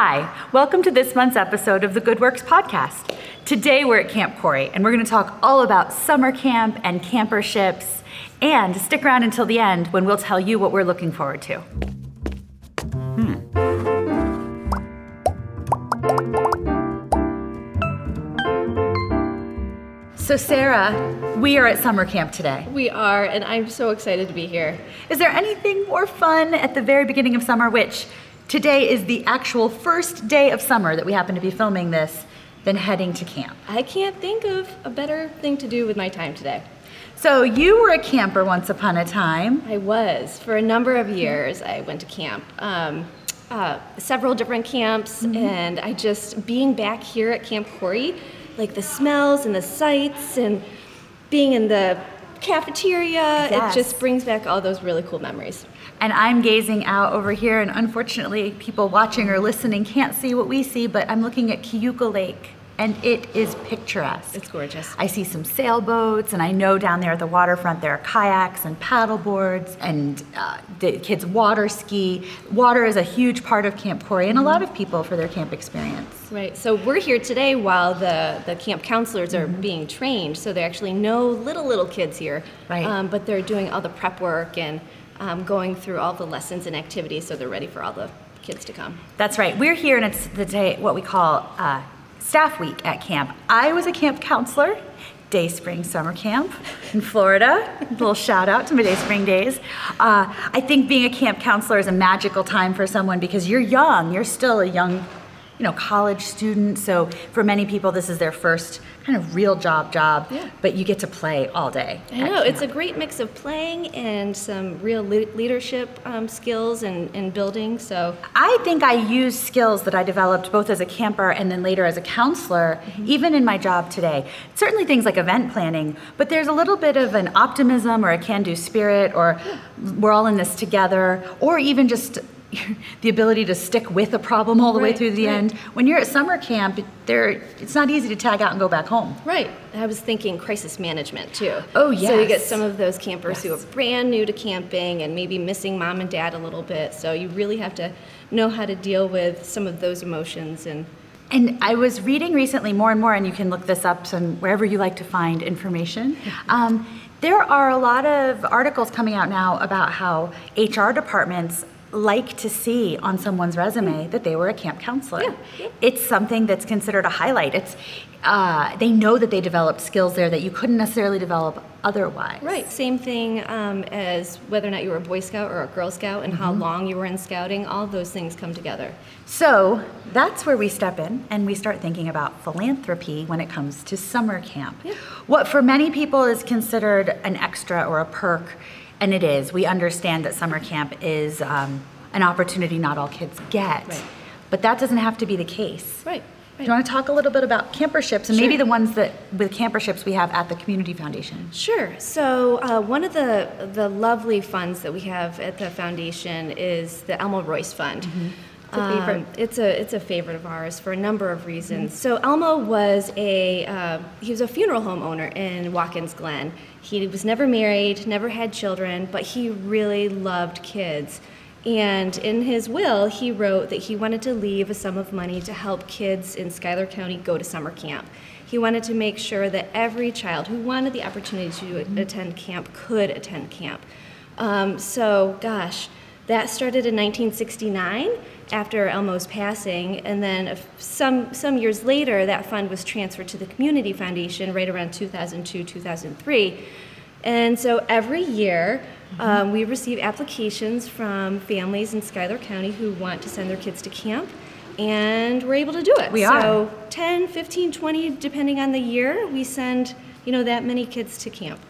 Hi, welcome to this month's episode of the Good Works podcast. Today we're at Camp Cory and we're going to talk all about summer camp and camperships. And stick around until the end when we'll tell you what we're looking forward to. Hmm. So, Sarah, we are at summer camp today. We are, and I'm so excited to be here. Is there anything more fun at the very beginning of summer, which today is the actual first day of summer that we happen to be filming this, than heading to camp? I can't think of a better thing to do with my time today. So, you were a camper once upon a time. I was. For a number of years, I went to camp. Um, uh, several different camps, and I just, being back here at Camp Cory, like the smells and the sights and being in the cafeteria, Yes. it just brings back all those really cool memories. And I'm gazing out over here, and unfortunately, people watching or listening can't see what we see, but I'm looking at Keuka Lake, and it is picturesque. It's gorgeous. I see some sailboats, and I know down there at the waterfront there are kayaks and paddle boards, and uh, the kids water ski. Water is a huge part of Camp Cory, and a lot of people for their camp experience. Right. So we're here today while the, the camp counselors are being trained. So there are actually no little, little kids here. Right. Um, but they're doing all the prep work and um, going through all the lessons and activities so they're ready for all the kids to come. That's right. We're here, and it's the day what we call uh, staff week at camp. I was a camp counselor, day spring summer camp in Florida. a little shout out to my day spring days. Uh, I think being a camp counselor is a magical time for someone because you're young. You're still a young, you know, college student. So for many people, this is their first kind of real job job. Yeah. But you get to play all day. I know, it's a great mix of playing and some real le- leadership um, skills and, and building. So I think I use skills that I developed both as a camper and then later as a counselor, even in my job today. Certainly things like event planning, but there's a little bit of an optimism or a can do spirit or we're all in this together, or even just the ability to stick with a problem all the way through the right. end. When you're at summer camp, there it's not easy to tag out and go back home. Right. I was thinking crisis management too. Oh, yeah. So you get some of those campers who are brand new to camping and maybe missing mom and dad a little bit. So you really have to know how to deal with some of those emotions and And I was reading recently more and more, and you can look this up some, wherever you like to find information. Um, there are a lot of articles coming out now about how HR departments like to see on someone's resume that they were a camp counselor. Yeah, yeah. It's something that's considered a highlight. It's uh, they know that they developed skills there that you couldn't necessarily develop otherwise. Right. Same thing um, as whether or not you were a Boy Scout or a Girl Scout and how long you were in scouting. All those things come together. So that's where we step in and we start thinking about philanthropy when it comes to summer camp. What for many people is considered an extra or a perk, and it is. We understand that summer camp is um, an opportunity not all kids get, Right. but that doesn't have to be the case. Right. Do you want to talk a little bit about camperships and maybe the ones that with camperships we have at the Community Foundation? Sure. So uh, one of the the lovely funds that we have at the foundation is the Elmo Royce Fund. Favorite. Um, it's a it's a favorite of ours for a number of reasons. So Elmo was a uh, he was a funeral home owner in Watkins Glen. He was never married, never had children, but he really loved kids. And in his will, he wrote that he wanted to leave a sum of money to help kids in Schuyler County go to summer camp. He wanted to make sure that every child who wanted the opportunity to attend camp could attend camp. Um, so, gosh, that started in 1969 after Elmo's passing, and then some some years later, that fund was transferred to the Community Foundation right around 2002, 2003. And so every year, um, we receive applications from families in Schuyler County who want to send their kids to camp, and we're able to do it. We are. So 10, 15, 20, depending on the year, we send you know that many kids to camp.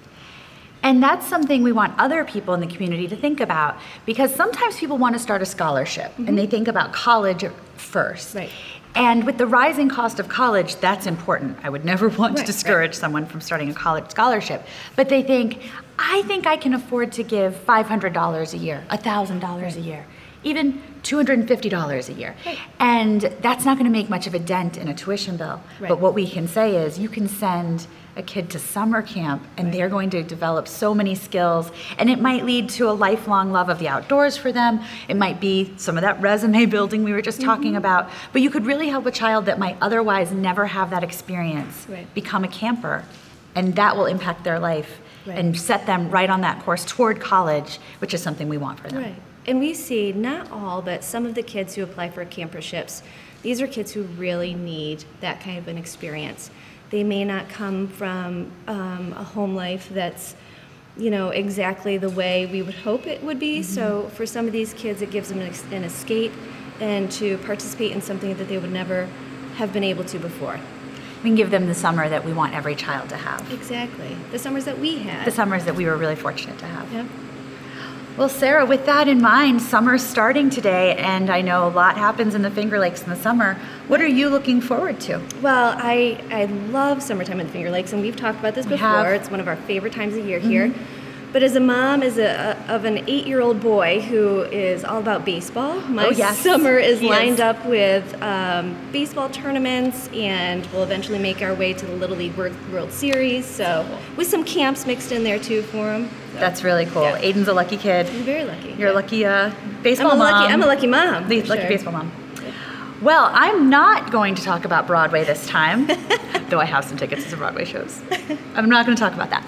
And that's something we want other people in the community to think about because sometimes people want to start a scholarship and they mm-hmm. think about college first. Right. And with the rising cost of college, that's important. I would never want to Right, discourage someone from starting a college scholarship. But they think, I think I can afford to give $500 a year, $1,000 a year. Even $250 a year. Right. And that's not going to make much of a dent in a tuition bill. Right. But what we can say is you can send a kid to summer camp and they're going to develop so many skills and it might lead to a lifelong love of the outdoors for them. It might be some of that resume building we were just talking Mm-hmm. about. But you could really help a child that might otherwise never have that experience Right. become a camper and that will impact their life Right. and set them right on that course toward college, which is something we want for them. And we see not all, but some of the kids who apply for camperships, these are kids who really need that kind of an experience. They may not come from um, a home life that's, you know, exactly the way we would hope it would be. So for some of these kids, it gives them an, an escape and to participate in something that they would never have been able to before. We can give them the summer that we want every child to have. Exactly. The summers that we had. The summers that we were really fortunate to have. yeah. Well, Sarah, with that in mind, summer's starting today, and I know a lot happens in the Finger Lakes in the summer. What are you looking forward to? Well, I, I love summertime in the Finger Lakes, and we've talked about this We before. have. Mm-hmm. It's one of our favorite times of year here. But as a mom as a, of an eight-year-old boy who is all about baseball, my Oh, yes. summer is lined up with um, baseball tournaments, and we'll eventually make our way to the Little League World, World Series. So, with some camps mixed in there too for him. That's really cool. Yeah. Aiden's a lucky kid. I'm very lucky. You're a lucky uh, baseball I'm a mom. lucky. I'm a lucky mom. The lucky sure. baseball mom. Well, I'm not going to talk about Broadway this time, though I have some tickets to some Broadway shows. I'm not going to talk about that.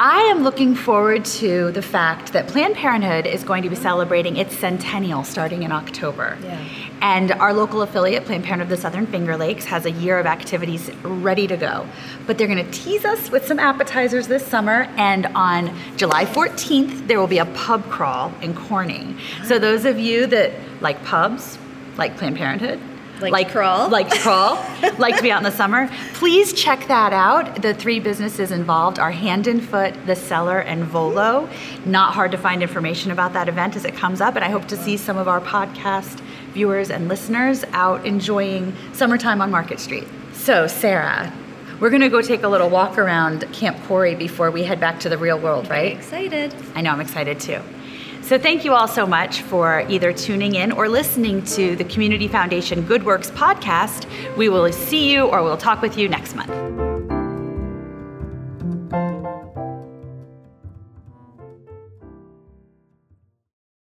I am looking forward to the fact that Planned Parenthood is going to be celebrating its centennial starting in October. Yeah. And our local affiliate, Planned Parenthood of the Southern Finger Lakes, has a year of activities ready to go. But they're going to tease us with some appetizers this summer. And on July 14th, there will be a pub crawl in Corning. So those of you that like pubs, like Planned Parenthood, Like to crawl. like to crawl, like to be out in the summer, please check that out. The three businesses involved are Hand and Foot, The Cellar, and Volo. Not hard to find information about that event as it comes up, and I hope to see some of our podcast viewers and listeners out enjoying summertime on Market Street. So, Sarah, we're gonna go take a little walk around Camp Cory before we head back to the real world, right? I'm Excited. I know I'm excited too. So thank you all so much for either tuning in or listening to the Community Foundation Good Works podcast. We will see you or we'll talk with you next month.